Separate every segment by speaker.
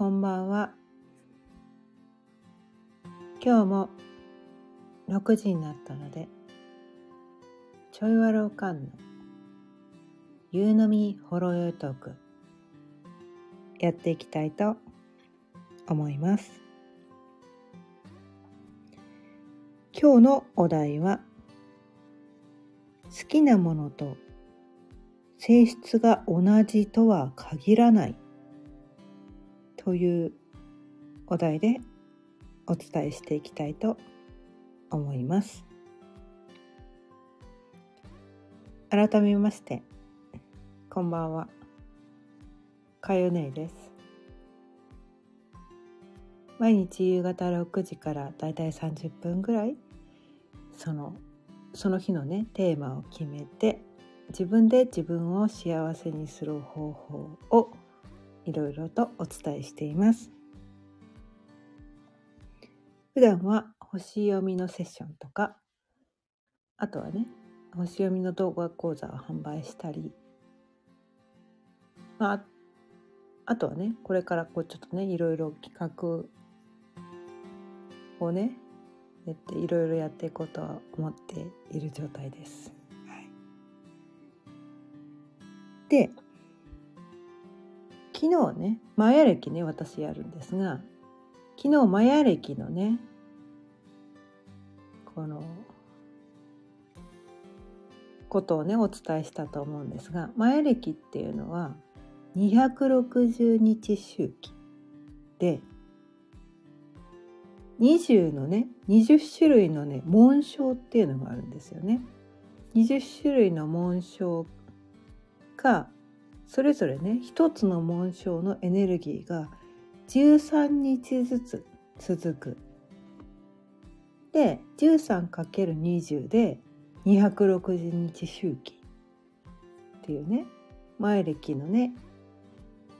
Speaker 1: こんばんは。今日も6時になったのでちょいわろうかんの夕飲みほろよいトークやっていきたいと思います。今日のお題は好きなものと性質が同じとは限らない。というお題でお伝えしていきたいと思います。改めましてこんばんは。かよねいです。毎日夕方6時からだいたい30分ぐらいそのその日のねテーマを決めて自分で自分を幸せにする方法をいろいろとお伝えしています普段は星読みのセッションとかあとはね星読みの動画講座を販売したりまああとはねこれからこうちょっとねいろいろ企画をねやっていろいろやっていこうとは思っている状態です。はい、で昨日ねマヤ歴ね私やるんですが昨日マヤ歴のねこのことをねお伝えしたと思うんですがマヤ歴っていうのは260日周期で20のね20種類のね紋章っていうのがあるんですよね。20種類の紋章がそれぞれね一つの紋章のエネルギーが13日ずつ続く。で 13×20 で260日周期っていうね前歴のね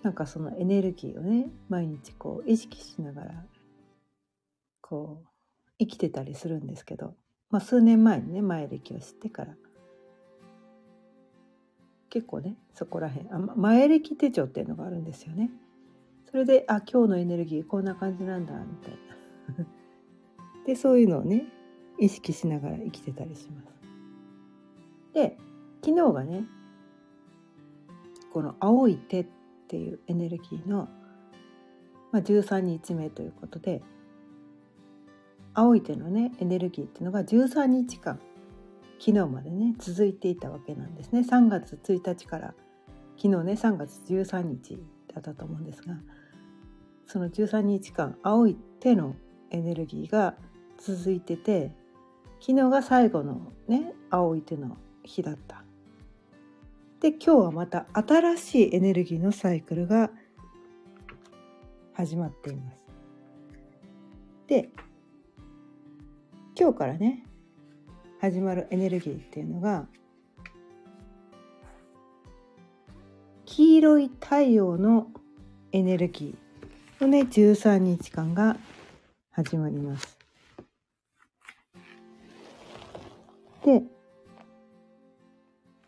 Speaker 1: なんかそのエネルギーをね毎日こう意識しながらこう生きてたりするんですけど、まあ、数年前にね前歴を知ってから結構ねそこら辺あ前歴手帳っていうのがあるんですよね。それであ今日のエネルギーこんな感じなんだみたいな。でそういうのをね意識しながら生きてたりします。で昨日がねこの青い手っていうエネルギーの、まあ、13日目ということで青い手のねエネルギーっていうのが13日間昨日までね続いていたわけなんですね3月1日から昨日ね3月13日だったと思うんですがその13日間青い手のエネルギーが続いてて昨日が最後のね青い手の日だった。で今日はまた新しいエネルギーのサイクルが始まっています。で今日からね始まるエネルギーっていうのが黄色い太陽のエネルギーのね13日間が始まります。で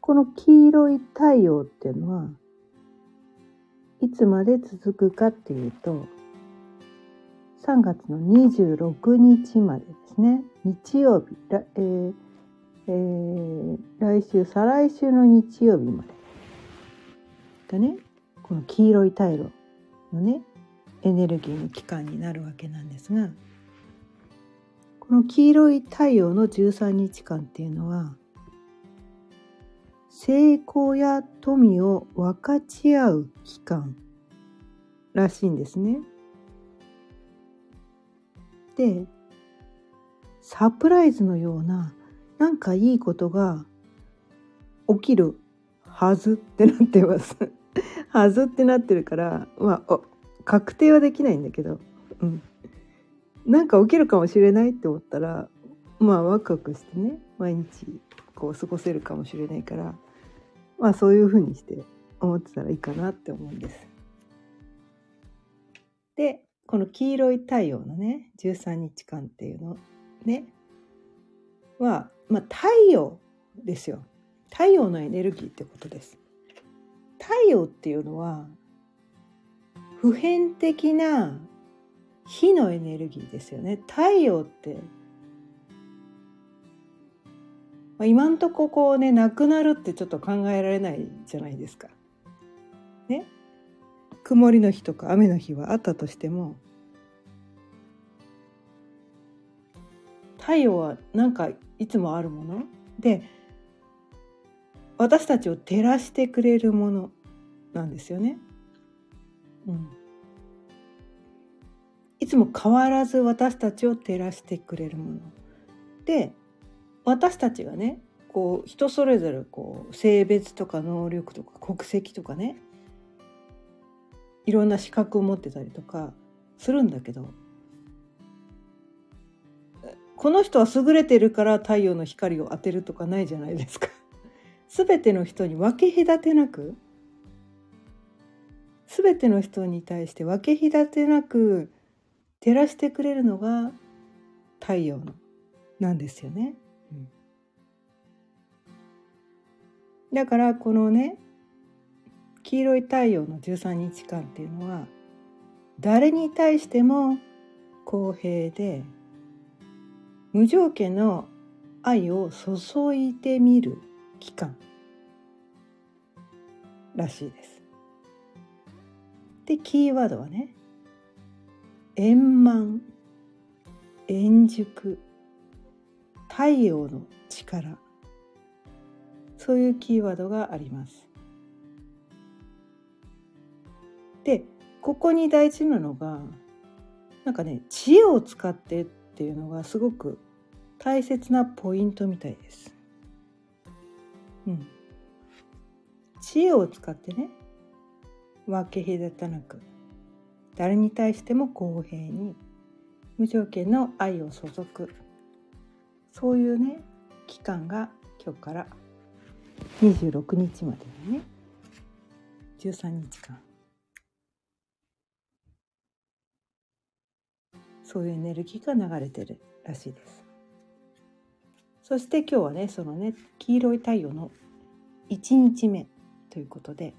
Speaker 1: この黄色い太陽っていうのはいつまで続くかっていうと3月の26日までですね。日曜日、えーえー、来週再来週の日曜日まで。がね。この黄色い太陽のねエネルギーの期間になるわけなんですが。この黄色い太陽の13日間っていうのは成功や富を分かち合う期間らしいんですね。でサプライズのようななんかいいことが起きるはずってなってます。はずってなってるからまあ確定はできないんだけど、うん、なんか起きるかもしれないって思ったらまあワクワクしてね毎日こう過ごせるかもしれないからまあそういうふうにして思ってたらいいかなって思うんです。でこの黄色い太陽のね13日間っていうのねは、まあ、太陽ですよ太陽のエネルギーってことです。太陽っていうのは普遍的な火のエネルギーですよね太陽ってまあ、今んとここうねなくなるってちょっと考えられないじゃないですか。ね曇りの日とか雨の日はあったとしても太陽はなんかいつもあるもの？で私たちを照らしてくれるものなんですよね。うん、いつも変わらず私たちを照らしてくれるもの。で私たちがねこう人それぞれこう性別とか能力とか国籍とかねいろんな資格を持ってたりとかするんだけどこの人は優れてるから太陽の光を当てるとかないじゃないですか。全ての人に分け隔てなく全ての人に対して分け隔てなく照らしてくれるのが太陽のなんですよね。だからこのね黄色い太陽の13日間っていうのは誰に対しても公平で無条件の愛を注いでみる期間らしいです。でキーワードはね円満円熟太陽の力そういうキーワードがあります。でここに大事なのがなんかね知恵を使ってっていうのがすごく大切なポイントみたいです。うん、知恵を使ってね分け隔たなく誰に対しても公平に無条件の愛を注ぐそういうね期間が今日から26日までのね。13日間。そういうエネルギーが流れてるらしいです。そして今日はねそのね黄色い太陽の1日目ということで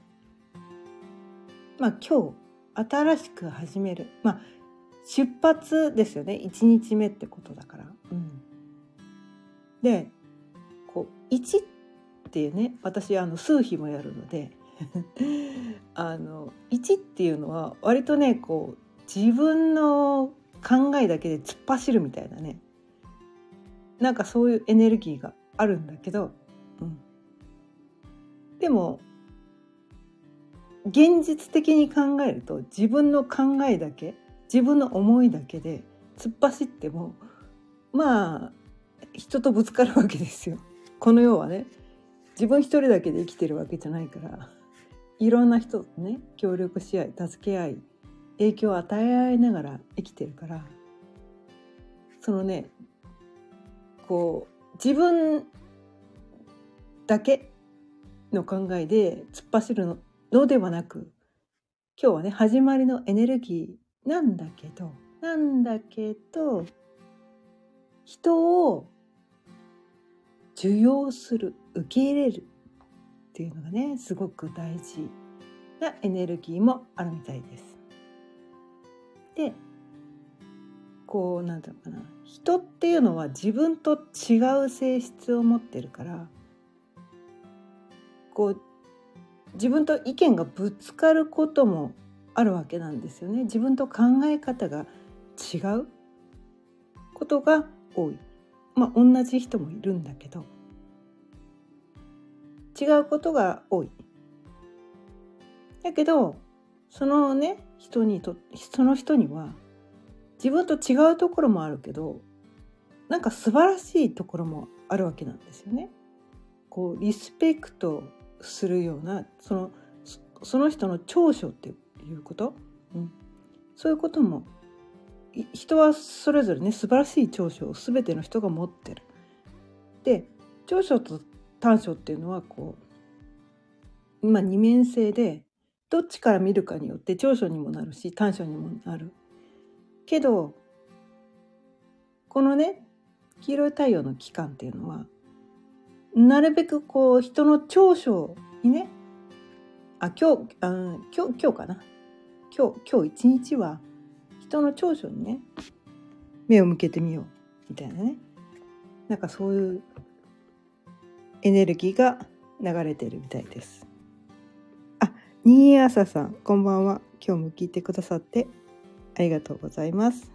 Speaker 1: まあ今日新しく始めるまあ出発ですよね。1日目ってことだから。うん、でこう1っていうね私あの数比もやるので あの1っていうのは割とねこう自分の考えだけで突っ走るみたいなね。なんかそういうエネルギーがあるんだけど、うん、でも現実的に考えると自分の考えだけ自分の思いだけで突っ走ってもまあ人とぶつかるわけですよ。この世はね。自分一人だけで生きてるわけじゃないから。いろんな人とね協力し合い助け合い影響を与え合いながら生きてるからそのねこう自分だけの考えで突っ走るのではなく今日はね始まりのエネルギーなんだけどなんだけど人を受容する受け入れるっていうのがねすごく大事なエネルギーもあるみたいです。でこうなんていうのかな人っていうのは自分と違う性質を持ってるからこう自分と意見がぶつかることもあるわけなんですよね。自分と考え方が違うことが多い。まあ同じ人もいるんだけど違うことが多い。だけどそのね人にとその人には自分と違うところもあるけどなんか素晴らしいところもあるわけなんですよね。こうリスペクトするようなそのその人の長所っていうこと、うん、そういうことも人はそれぞれね素晴らしい長所を全ての人が持ってる。で長所と短所っていうのはこう今二面性でどっちから見るかによって長所にもなるし短所にもなる。けどこのね黄色い太陽の期間っていうのはなるべくこう人の長所にねあ今日あ今日今日かな今日今日一日は人の長所にね目を向けてみようみたいなねなんかそういうエネルギーが流れてるみたいです。あ、新朝さん、こんばんは。今日も聞いてくださってありがとうございます。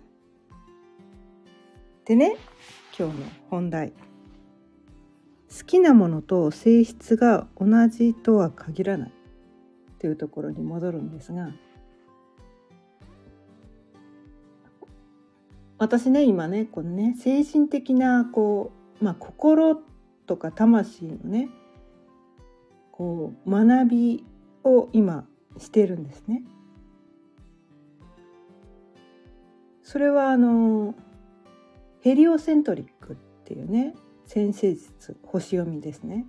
Speaker 1: でね、今日の本題。好きなものと性質が同じとは限らないというところに戻るんですが私ね今ねこのね精神的なこう、まあ、心とか魂のねこう学びを今してるんですね。それはあのヘリオセントリックっていうね先生術星読みですね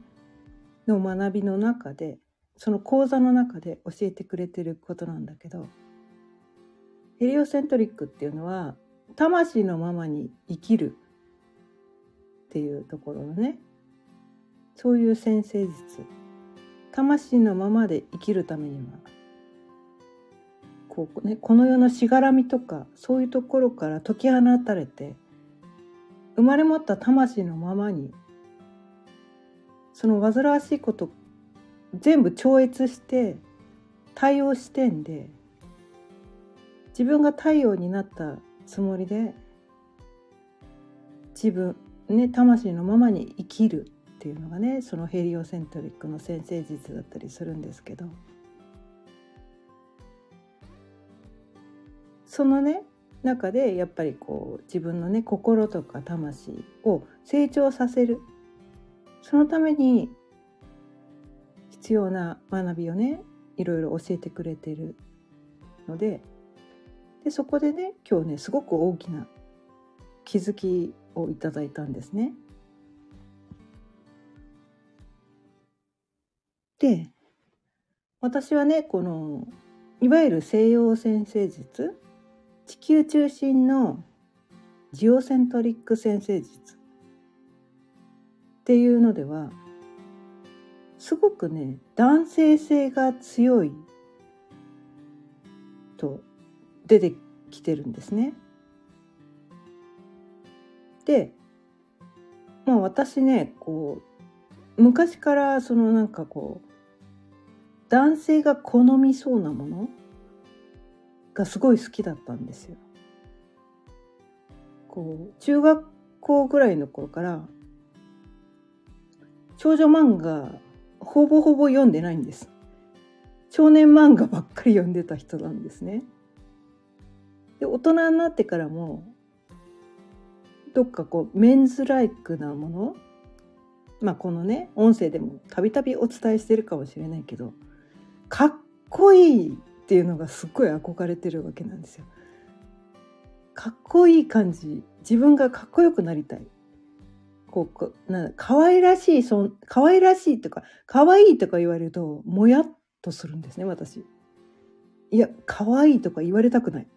Speaker 1: の学びの中でその講座の中で教えてくれてることなんだけどヘリオセントリックっていうのは魂のままに生きるっていうところのねそういう先生術魂のままで生きるためにはこう、ね、この世のしがらみとかそういうところから解き放たれて生まれ持った魂のままにその煩わしいこと全部超越して対応視点で自分が太陽になったつもりで自分ね魂のままに生きる。っていうのがねそのヘリオセントリックの先生術だったりするんですけど。そのね中でやっぱりこう自分のね心とか魂を成長させる。そのために必要な学びをねいろいろ教えてくれてるので。でそこでね今日ねすごく大きな気づきをいただいたんですね。で私はねこのいわゆる西洋先生術地球中心のジオセントリック先生術っていうのではすごくね男性性が強いと出てきてるんですね。でまあ私ねこう昔からそのなんかこう男性が好みそうなものがすごい好きだったんですよ。こう中学校ぐらいの頃から少女漫画ほぼほぼ読んでないんです。少年漫画ばっかり読んでた人なんですね。で大人になってからもどっかこうメンズライクなものまあこのね音声でもたびたびお伝えしてるかもしれないけどかっこいいっていうのがすっごい憧れてるわけなんですよ。かっこいい感じ自分がかっこよくなりたい。こうな可愛らしいそん可愛らしいとか可愛いとか言われるともやっとするんですね私。いや可愛いとか言われたくない。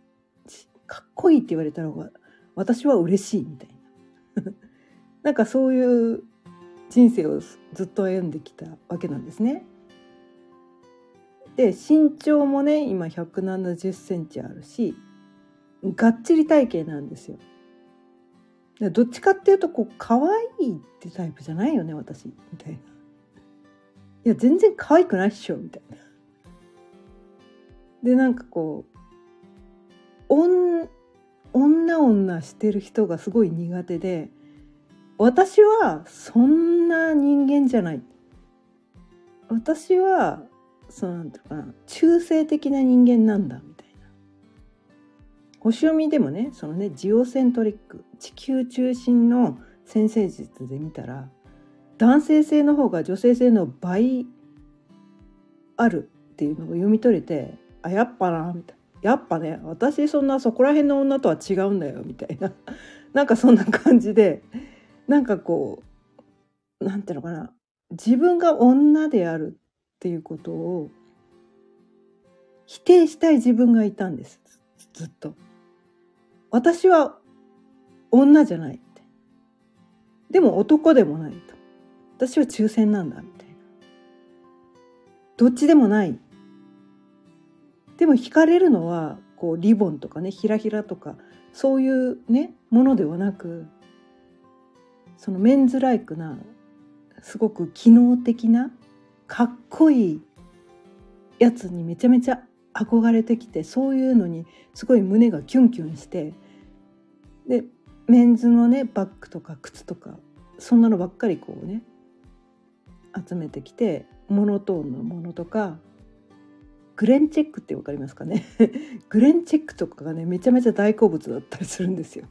Speaker 1: かっこいいって言われた方が私は嬉しいみたいな。なんかそういう人生をずっと歩んできたわけなんですね。で身長もね今170センチあるしがっちり体型なんですよ。どっちかっていうとこう可愛いってタイプじゃないよね私みたいな。いや全然可愛くないっしょみたいな。でなんかこう女女してる人がすごい苦手で私はそんな人間じゃない。私はそうなんていうかな中性的な人間なんだみたいな。星読みでもねそのねジオセントリック地球中心の先生術で見たら男性性の方が女性性の倍あるっていうのを読み取れてあやっぱなみたいな。やっぱね私そんなそこら辺の女とは違うんだよみたいな。なんかそんな感じでなんかこうなんていうのかな。自分が女であるっていうことを否定したい自分がいたんですずっと。私は女じゃないって。でも男でもないと。私は抽選なんだみたいな。どっちでもない。でも惹かれるのはこうリボンとかねひらひらとかそういうねものではなくそのメンズライクなすごく機能的なかっこいいやつにめちゃめちゃ憧れてきてそういうのにすごい胸がキュンキュンしてでメンズのねバッグとか靴とかそんなのばっかりこうね集めてきてモノトーンのものとかグレンチェックって分かりますかね？グレンチェックとかがねめちゃめちゃ大好物だったりするんですよ。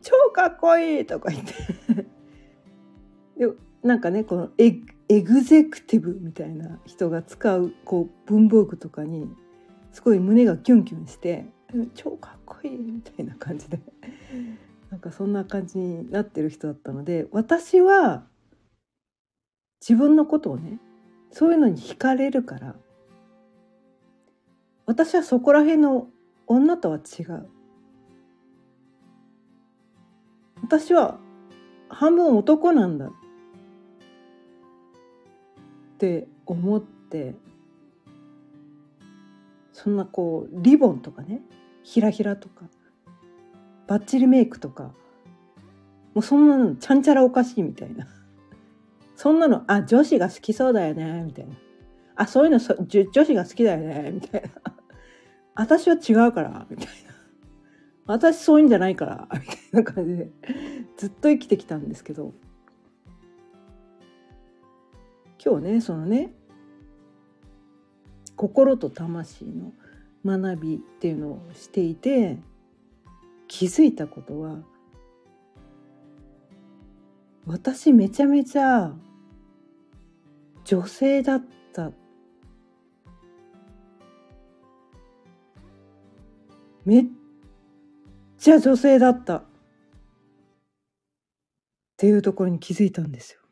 Speaker 1: 超かっこいいとか言ってでなんかねこのエッエグゼクティブみたいな人が使うこう文房具とかにすごい胸がキュンキュンして超かっこいいみたいな感じで。なんかそんな感じになってる人だったので私は自分のことをねそういうのに惹かれるから私はそこら辺の女とは違う。私は半分男なんだ。っって思ってそんなこうリボンとかねひらひらとかバッチリメイクとかもうそんなのちゃんちゃらおかしいみたいな。そんなのあ女子が好きそうだよねみたいな。あそういうのそ女子が好きだよねみたいな。私は違うからみたいな。私そういうんじゃないからみたいな感じでずっと生きてきたんですけど。今日ねそのね心と魂の学びっていうのをしていて気づいたことは私めちゃめちゃ女性だっためっちゃ女性だったっていうところに気づいたんですよ。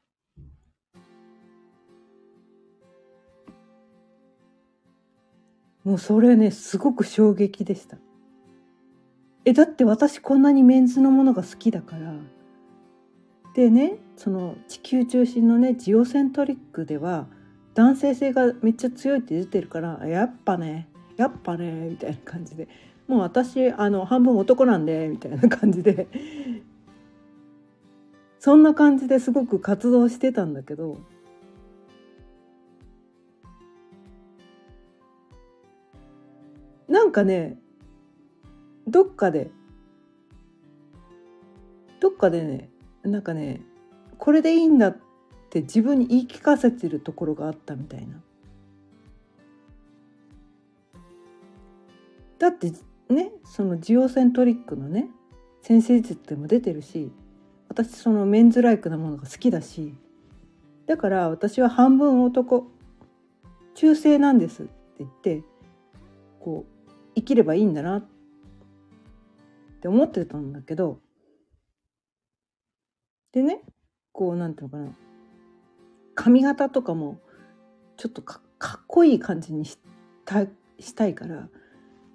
Speaker 1: もうそれねすごく衝撃でした。えだって私こんなにメンズのものが好きだから。でねその地球中心のねジオセントリックでは男性性がめっちゃ強いって出てるからやっぱねやっぱねみたいな感じで。もう私あの半分男なんでみたいな感じで。そんな感じですごく活動してたんだけどなんかねどっかでどっかでねなんかねこれでいいんだって自分に言い聞かせてるところがあったみたいな。だってねそのジオセントリックのね先生術でも出てるし私そのメンズライクなものが好きだしだから私は半分男中性なんですって言ってこう生きればいいんだなって思ってたんだけどでねこうなんていうのかな髪型とかもちょっとかっこいい感じにしたしたいから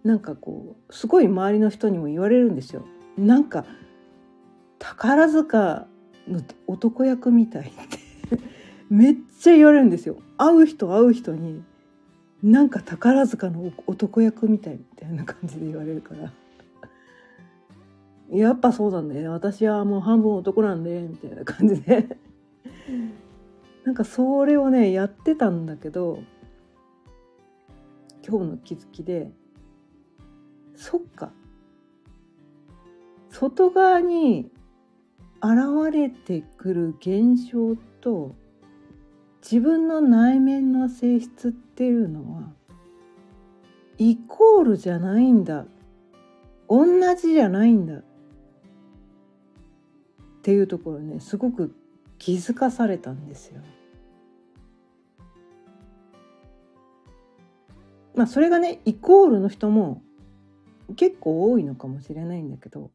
Speaker 1: なんかこうすごい周りの人にも言われるんですよ。なんか宝塚の男役みたいって めっちゃ言われるんですよ。会う人会う人になんか宝塚の男役みたいみたいな感じで言われるから。やっぱそうなんだよね。私はもう半分男なんでみたいな感じで。なんかそれをねやってたんだけど今日の気づきでそっか。外側に現れてくる現象と自分の内面の性質っていうのはイコールじゃないんだ同じじゃないんだっていうところねすごく気づかされたんですよ。まあそれがねイコールの人も結構多いのかもしれないんだけど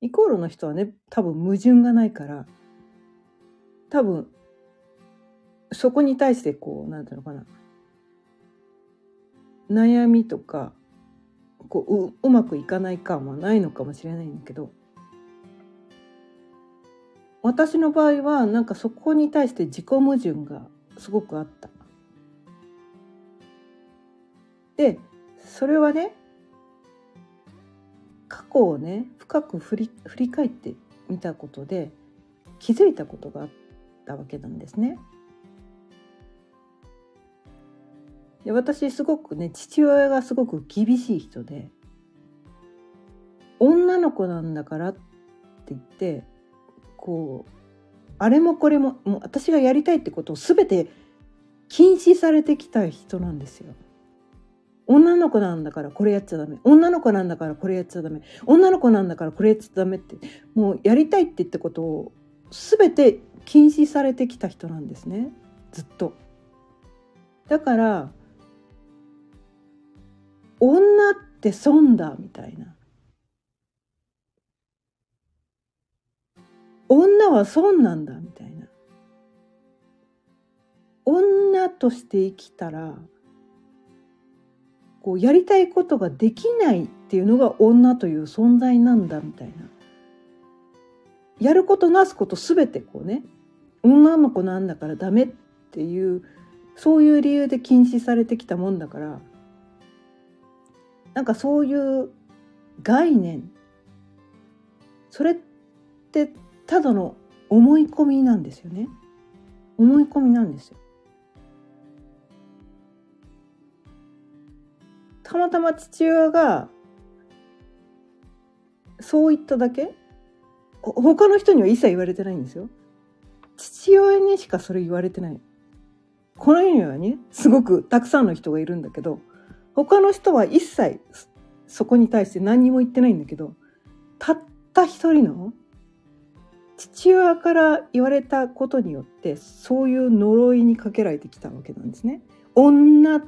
Speaker 1: イコールの人はね多分矛盾がないから多分そこに対してこう何て言うのかな悩みとかこうううまくいかない感はないのかもしれないんだけど私の場合はなんかそこに対して自己矛盾がすごくあった。でそれはね過去をね深く振り振り返ってみたことで気づいたことがあったわけなんですね。で私すごくね父親がすごく厳しい人で女の子なんだからって言ってこうあれもこれももう私がやりたいってことを全て禁止されてきた人なんですよ。女の子なんだからこれやっちゃダメ女の子なんだからこれやっちゃダメ女の子なんだからこれやっちゃダメってもうやりたいって言ったことを全て禁止されてきた人なんですねずっと。だから女って損だみたいな。女は損なんだみたいな。女として生きたらこうやりたいことができないっていうのが女という存在なんだみたいな。やることなすこと全てこうね女の子なんだからダメっていうそういう理由で禁止されてきたもんだからなんかそういう概念。それってただの思い込みなんですよね。思い込みなんですよ。たまたま父親がそう言っただけ？他の人には一切言われてないんですよ。父親にしかそれ言われてない。この世にはねすごくたくさんの人がいるんだけど他の人は一切そこに対して何にも言ってないんだけどたった一人の父親から言われたことによってそういう呪いにかけられてきたわけなんですね。女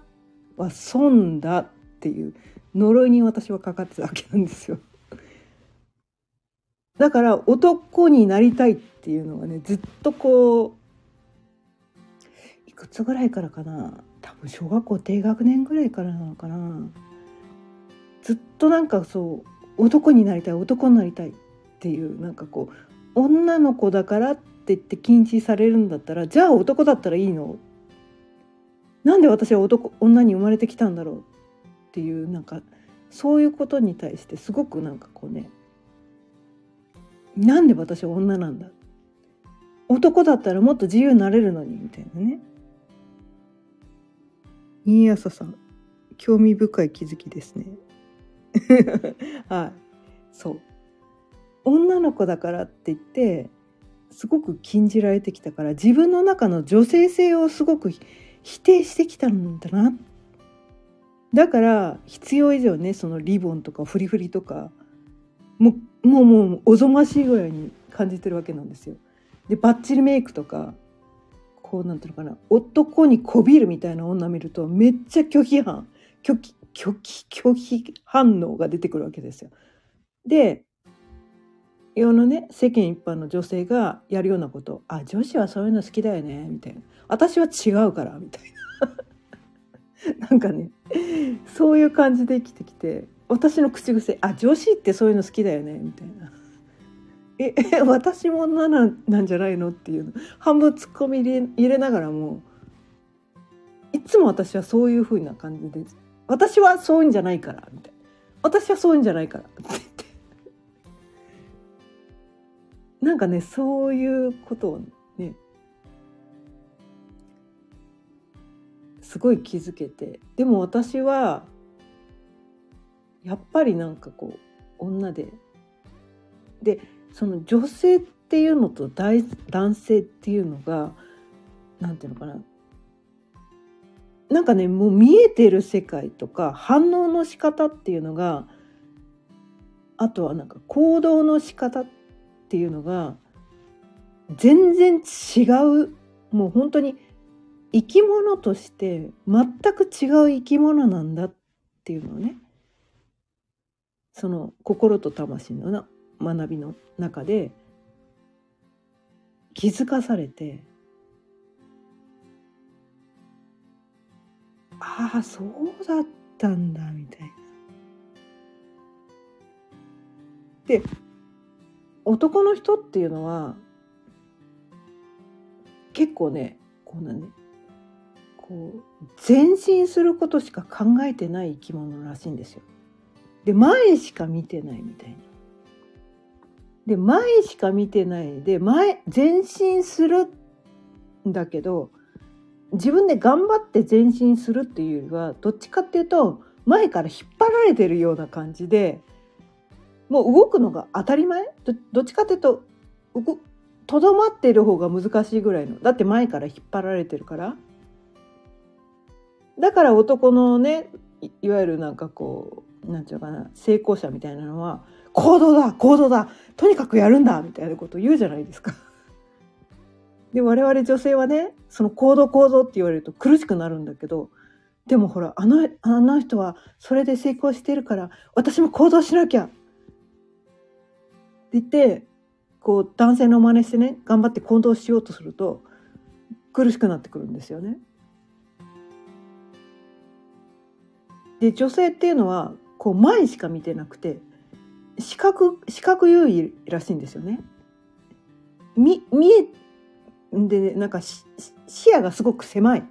Speaker 1: は損だっていう呪いに私はかかってたわけなんですよ。だから男になりたいっていうのはねずっとこういくつぐらいからかな多分小学校低学年ぐらいからなのかな。ずっとなんかそう男になりたい男になりたいっていうなんかこう女の子だからって言って禁止されるんだったらじゃあ男だったらいいの？なんで私は男女に生まれてきたんだろうっていうなんかそういうことに対してすごくなんかこうねなんで私は女なんだ？男だったらもっと自由になれるのにみたいなね。新朝さん興味深い気づきですね。はい。そう。女の子だからって言ってすごく禁じられてきたから自分の中の女性性をすごく否定してきたんだな。だから必要以上ねそのリボンとかフリフリとかもうもうもうおぞましいぐらいに感じてるわけなんですよ。でバッチリメイクとかこうなんていうのかな男にこびるみたいな女見るとめっちゃ拒否反拒否拒否拒否反応が出てくるわけですよ。で世のね世間一般の女性がやるようなことあ女子はそういうの好きだよねみたいな。私は違うからみたいな。なんかねそういう感じで生きてきて私の口癖あ女子ってそういうの好きだよねみたいな。え 私も女なんじゃないの？っていう。半分ツッコミ入れ入れながらも。いつも私はそういう風な感じで私はそういうんじゃないからみたいな。私はそういうんじゃないからって言って。なんかねそういうことをねすごい気づけて。でも私はやっぱりなんかこう女で。でその女性っていうのと男性っていうのが何て言うのかな。なんかねもう見えてる世界とか反応の仕方っていうのがあとはなんか行動の仕方っていうのが全然違う。もう本当に生き物として全く違う生き物なんだっていうのをねその心と魂のな学びの中で気づかされてああそうだったんだみたいな。で男の人っていうのは結構ねこうなんねここう前進することしか考えてない生き物らしいんですよ。で前しか見てないみたいな。で前しか見てないで前前進するんだけど自分で頑張って前進するっていうよりはどっちかっていうと前から引っ張られてるような感じでもう動くのが当たり前？どっちかっていうととどまってる方が難しいぐらいの。だって前から引っ張られてるから。だから男のねいわゆるなんかこうなんていうのかな成功者みたいなのは行動だ行動だとにかくやるんだみたいなことを言うじゃないですか。で我々女性はねその行動行動って言われると苦しくなるんだけどでもほらあのあの人はそれで成功してるから私も行動しなきゃって言ってこう男性の真似してね頑張って行動しようとすると苦しくなってくるんですよね。で女性っていうのはこう前しか見てなくて視覚視覚優位らしいんですよね。み見えで、なんか視野がすごく狭い。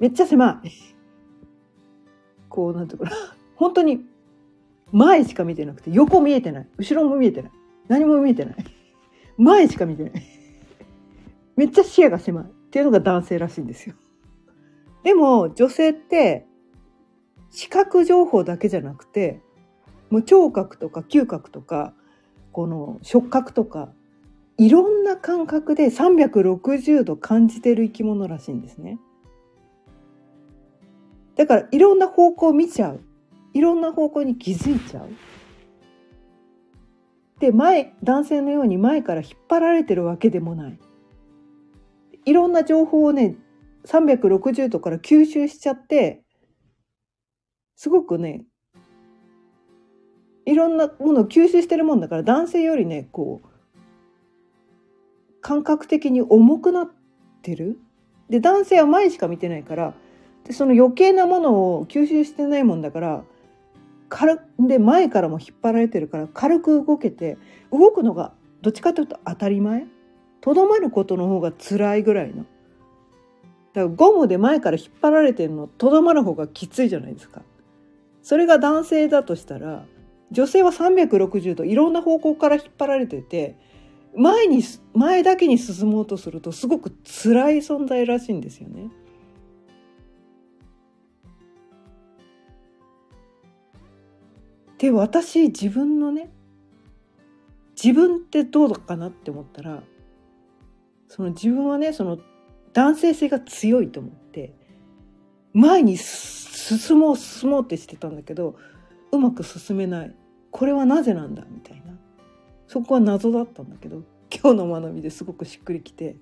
Speaker 1: めっちゃ狭い。こうなんていうかな本当に前しか見てなくて横見えてない後ろも見えてない何も見えてない前しか見てないめっちゃ視野が狭いっていうのが男性らしいんですよ。でも女性って視覚情報だけじゃなくてもう聴覚とか嗅覚とかこの触覚とかいろんな感覚で360度感じてる生き物らしいんですね。だからいろんな方向を見ちゃう。いろんな方向に気づいちゃう。で、前、男性のように前から引っ張られてるわけでもない。いろんな情報をね、360度から吸収しちゃって、すごくね、いろんなものを吸収してるもんだから男性よりね、こう、感覚的に重くなってる。で、男性は前しか見てないから、でその余計なものを吸収してないもんだから軽で前からも引っ張られてるから軽く動けて動くのがどっちかというと当たり前？とどまることの方が辛いぐらいの。だからゴムで前から引っ張られてるのとどまる方がきついじゃないですか。それが男性だとしたら女性は360度いろんな方向から引っ張られてて前に前だけに進もうとするとすごく辛い存在らしいんですよね。で私自分のね自分ってどうかなって思ったらその自分はねその男性性が強いと思って前に進もう進もうってしてたんだけどうまく進めないこれはなぜなんだみたいなそこは謎だったんだけど今日の学びですごくしっくりきて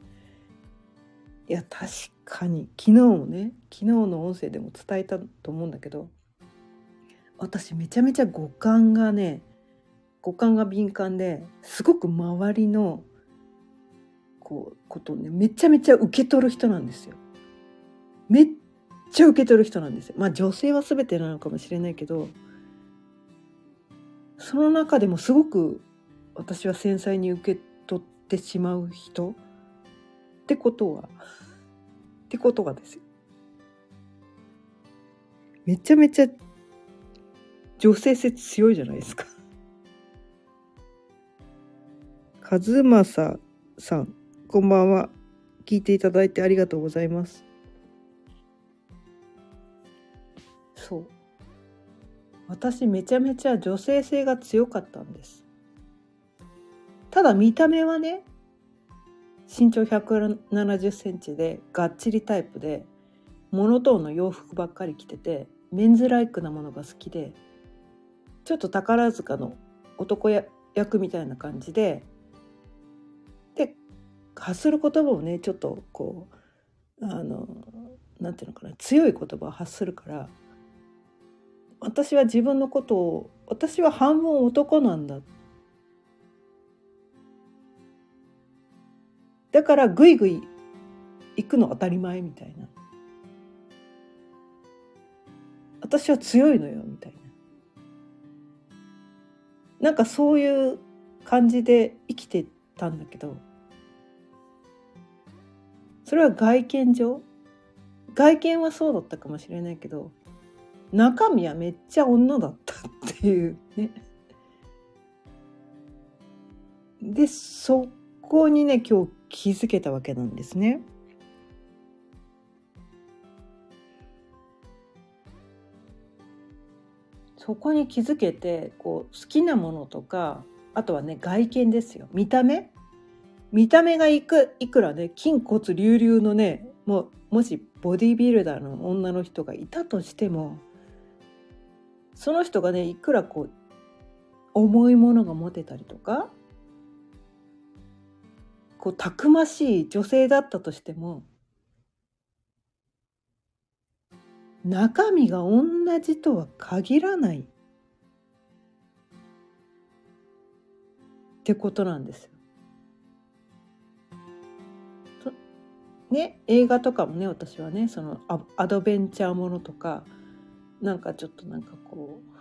Speaker 1: いや確かに昨日もね昨日の音声でも伝えたと思うんだけど私めちゃめちゃ五感がね五感が敏感ですごく周りのこうことをねめちゃめちゃ受け取る人なんですよ。めっちゃ受け取る人なんですよ。まあ女性は全てなのかもしれないけどその中でもすごく私は繊細に受け取ってしまう人ってことはってことがですよ。めちゃめちゃ女性性強いじゃないですか。和正さん、こんばんは。聞いていただいてありがとうございます。そう。私めちゃめちゃ女性性が強かったんです。ただ見た目はね、身長170センチでがっちりタイプでモノトーンの洋服ばっかり着ててメンズライクなものが好きでちょっと宝塚の男役みたいな感じでで発する言葉をねちょっとこうあのなんていうのかな強い言葉を発するから私は自分のことを私は半分男なんだ。だからぐいぐい行くの当たり前みたいな。私は強いのよみたいな。なんかそういう感じで生きてたんだけど。それは外見上？外見はそうだったかもしれないけど中身はめっちゃ女だったっていうね。でそこにね今日気づけたわけなんですね。そこに気づけてこう好きなものとかあとはね外見ですよ見た目？見た目がいくいくらね筋骨隆々のねもうもしボディービルダーの女の人がいたとしてもその人がねいくらこう重いものが持てたりとかこうたくましい女性だったとしても中身が同じとは限らないってことなんですよ。ね、映画とかもね私はねそのアドベンチャーものとかなんかちょっとなんかこう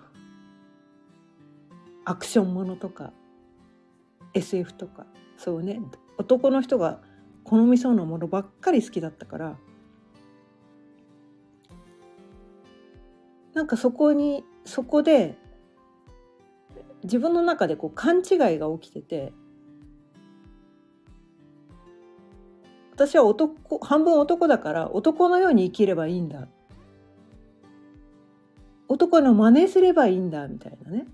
Speaker 1: アクションものとか SF とかそうね男の人が好みそうなものばっかり好きだったからなんかそこにそこで自分の中でこう勘違いが起きてて私は男半分男だから男のように生きればいいんだ男の真似すればいいんだみたいなね。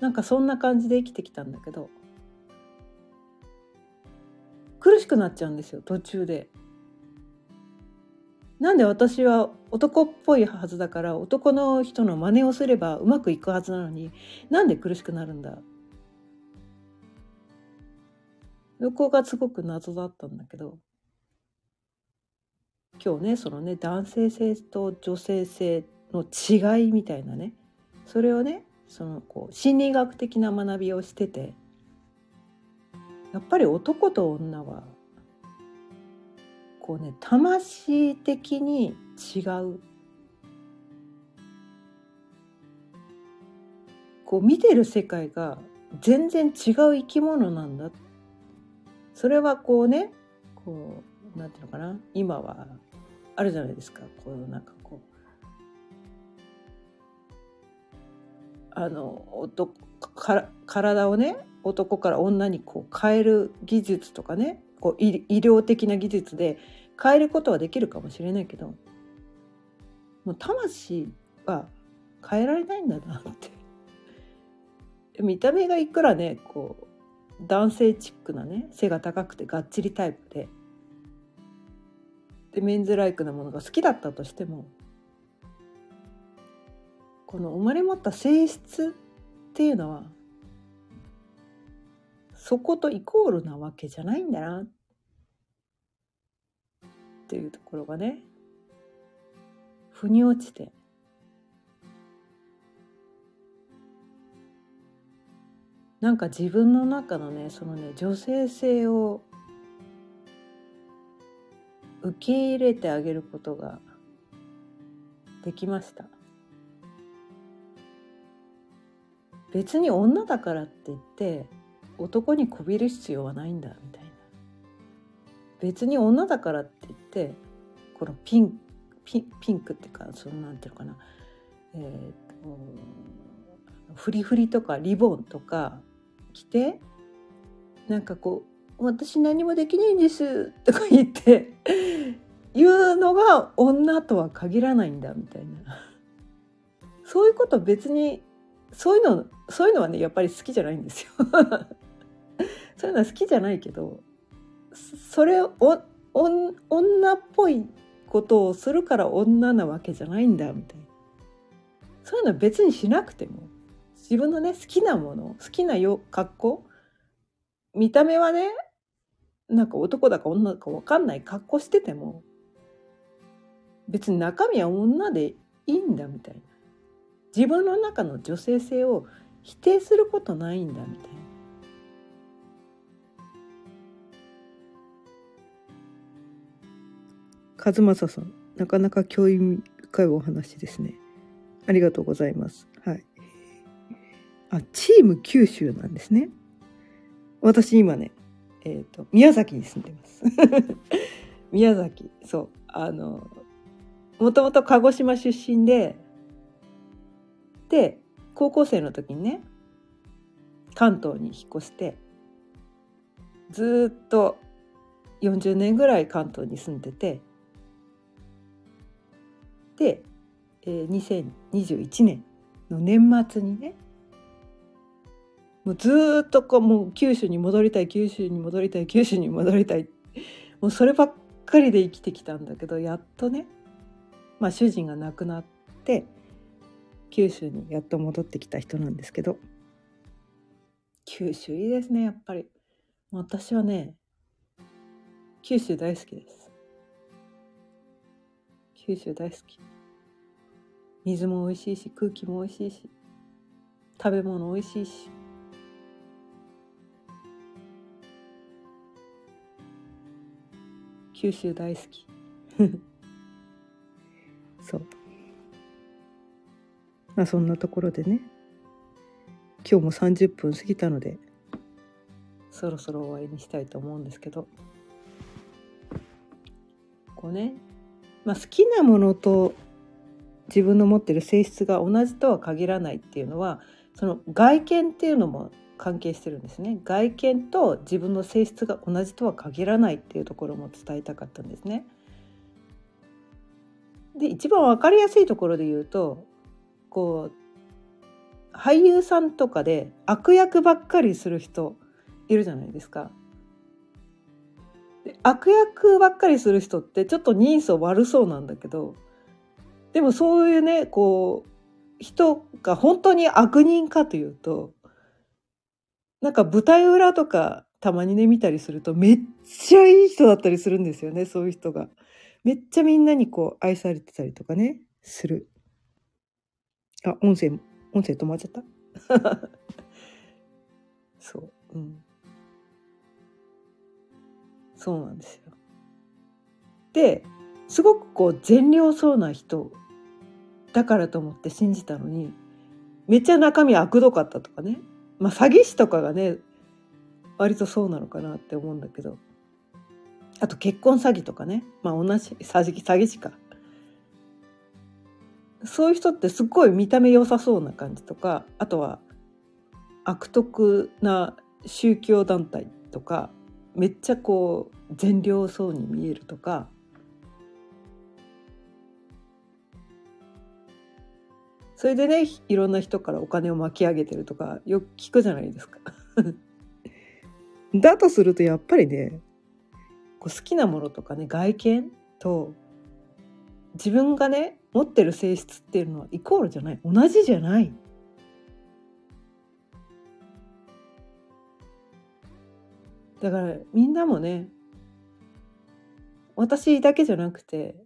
Speaker 1: なんかそんな感じで生きてきたんだけど。苦しくなっちゃうんですよ途中で。なんで私は男っぽいはずだから男の人の真似をすればうまくいくはずなのになんで苦しくなるんだ。そこがすごく謎だったんだけど。今日ねそのね男性性と女性性の違いみたいなね。それをねそのこう心理学的な学びをしててやっぱり男と女はこうね魂的に違う。こう見てる世界が全然違う生き物なんだ。それはこうねこうなんていうのかな。今はあるじゃないですか。こうなんかあのか体をね男から女にこう変える技術とかねこう医療的な技術で変えることはできるかもしれないけどもう魂は変えられないんだなって。見た目がいくらねこう男性チックなね背が高くてがっちりタイプででメンズライクなものが好きだったとしてもこの生まれ持った性質っていうのはそことイコールなわけじゃないんだなっていうところがね腑に落ちて。なんか自分の中のねそのね女性性を受け入れてあげることができました。別に女だからって言って男にこびる必要はないんだみたいな。別に女だからって言ってこのピンピンピンクっていうかそのなんていうのかな。えー、とフリフリとかリボンとか着てなんかこう「私何もできないんです」とか言って言うのが女とは限らないんだみたいな。そういうこと別にそういうのそういうのはねやっぱり好きじゃないんですよ。そういうのは好きじゃないけどそれを女っぽいことをするから女なわけじゃないんだみたいな。そういうのは別にしなくても自分のね好きなもの好きなよ格好見た目はねなんか男だか女だか分かんない格好してても別に中身は女でいいんだみたいな。自分の中の女性性を否定することないんだみたいな和正さん、なかなか興味深いお話ですね。ありがとうございます。はい。あ、チーム九州なんですね。私今ね、えっ、ー、と、宮崎に住んでます。宮崎、そう。あのもともと鹿児島出身でで高校生の時にね関東に引っ越してずっと40年ぐらい関東に住んでてで、えー、2021年の年末にねもうずっとこうもう九州に戻りたい九州に戻りたい九州に戻りたいもうそればっかりで生きてきたんだけどやっとね、まあ、主人が亡くなって九州にやっと戻ってきた人なんですけど。九州いいですねやっぱり。私はね九州大好きです。九州大好き。水も美味しいし空気も美味しいし食べ物美味しいし。九州大好き。そう。まあそんなところでね。今日も30分過ぎたのでそろそろ終わりにしたいと思うんですけど。こうね、まあ、好きなものと自分の持ってる性質が同じとは限らないっていうのはその外見っていうのも関係してるんですね。外見と自分の性質が同じとは限らないっていうところも伝えたかったんですね。で一番分かりやすいところで言うとこう俳優さんとかで悪役ばっかりする人いるじゃないですか。で悪役ばっかりする人ってちょっと人相悪そうなんだけどでもそういうねこう人が本当に悪人かというとなんか舞台裏とかたまにね見たりするとめっちゃいい人だったりするんですよねそういう人が。めっちゃみんなにこう愛されてたりとかねする。あ音声音声止まっちゃった？そううん。そうなんですよ。ですごくこう善良そうな人だからと思って信じたのにめっちゃ中身悪どかったとかね。まあ詐欺師とかがね割とそうなのかなって思うんだけど。あと結婚詐欺とかね。まあ同じ詐欺詐欺師か。そういう人ってすっごい見た目良さそうな感じとかあとは悪徳な宗教団体とかめっちゃこう善良そうに見えるとかそれでねいろんな人からお金を巻き上げてるとかよく聞くじゃないですか。だとするとやっぱりねこう好きなものとかね外見と自分がね持ってる性質っていうのはイコールじゃない同じじゃない。だからみんなもね私だけじゃなくて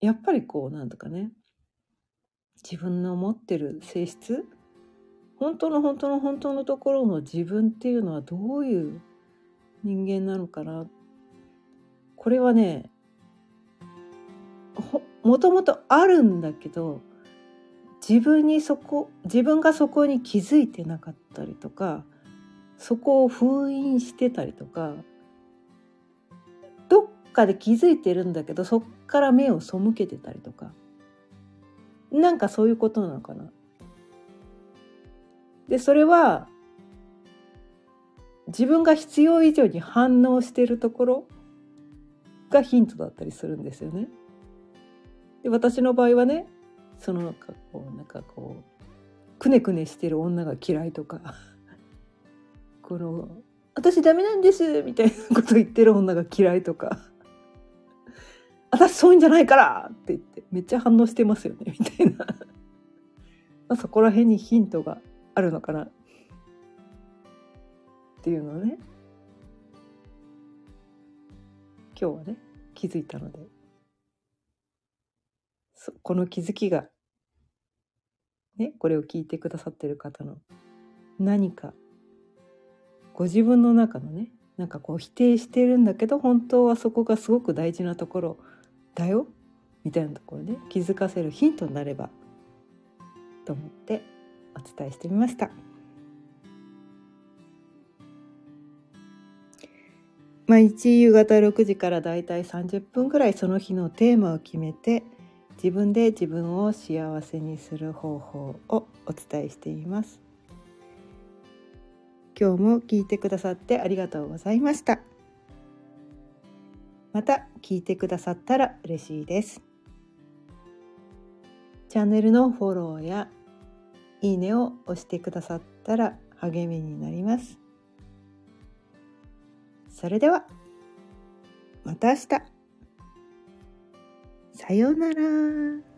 Speaker 1: やっぱりこうなんとかね自分の持ってる性質本当の本当の本当のところの自分っていうのはどういう人間なのかなこれはねもともとあるんだけど自分にそこ自分がそこに気づいてなかったりとかそこを封印してたりとかどっかで気づいてるんだけどそっから目を背けてたりとかなんかそういうことなのかな。でそれは自分が必要以上に反応してるところがヒントだったりするんですよね。で私の場合はねそのなんかこうなんかこうくねくねしてる女が嫌いとか この「私ダメなんです」みたいなこと言ってる女が嫌いとか 私そういうんじゃないからって言ってめっちゃ反応してますよねみたいな。まあそこら辺にヒントがあるのかな。っていうのをね今日はね気づいたので。この気づきがねこれを聞いてくださってる方の何かご自分の中のねなんかこう否定してるんだけど本当はそこがすごく大事なところだよみたいなところで、ね、気づかせるヒントになればと思ってお伝えしてみました。毎日夕方6時からだいたい30分くらいその日のテーマを決めて自分で自分を幸せにする方法をお伝えしています。今日も聞いてくださってありがとうございました。また聞いてくださったら嬉しいです。チャンネルのフォローやいいねを押してくださったら励みになります。それではまた明日。さようなら。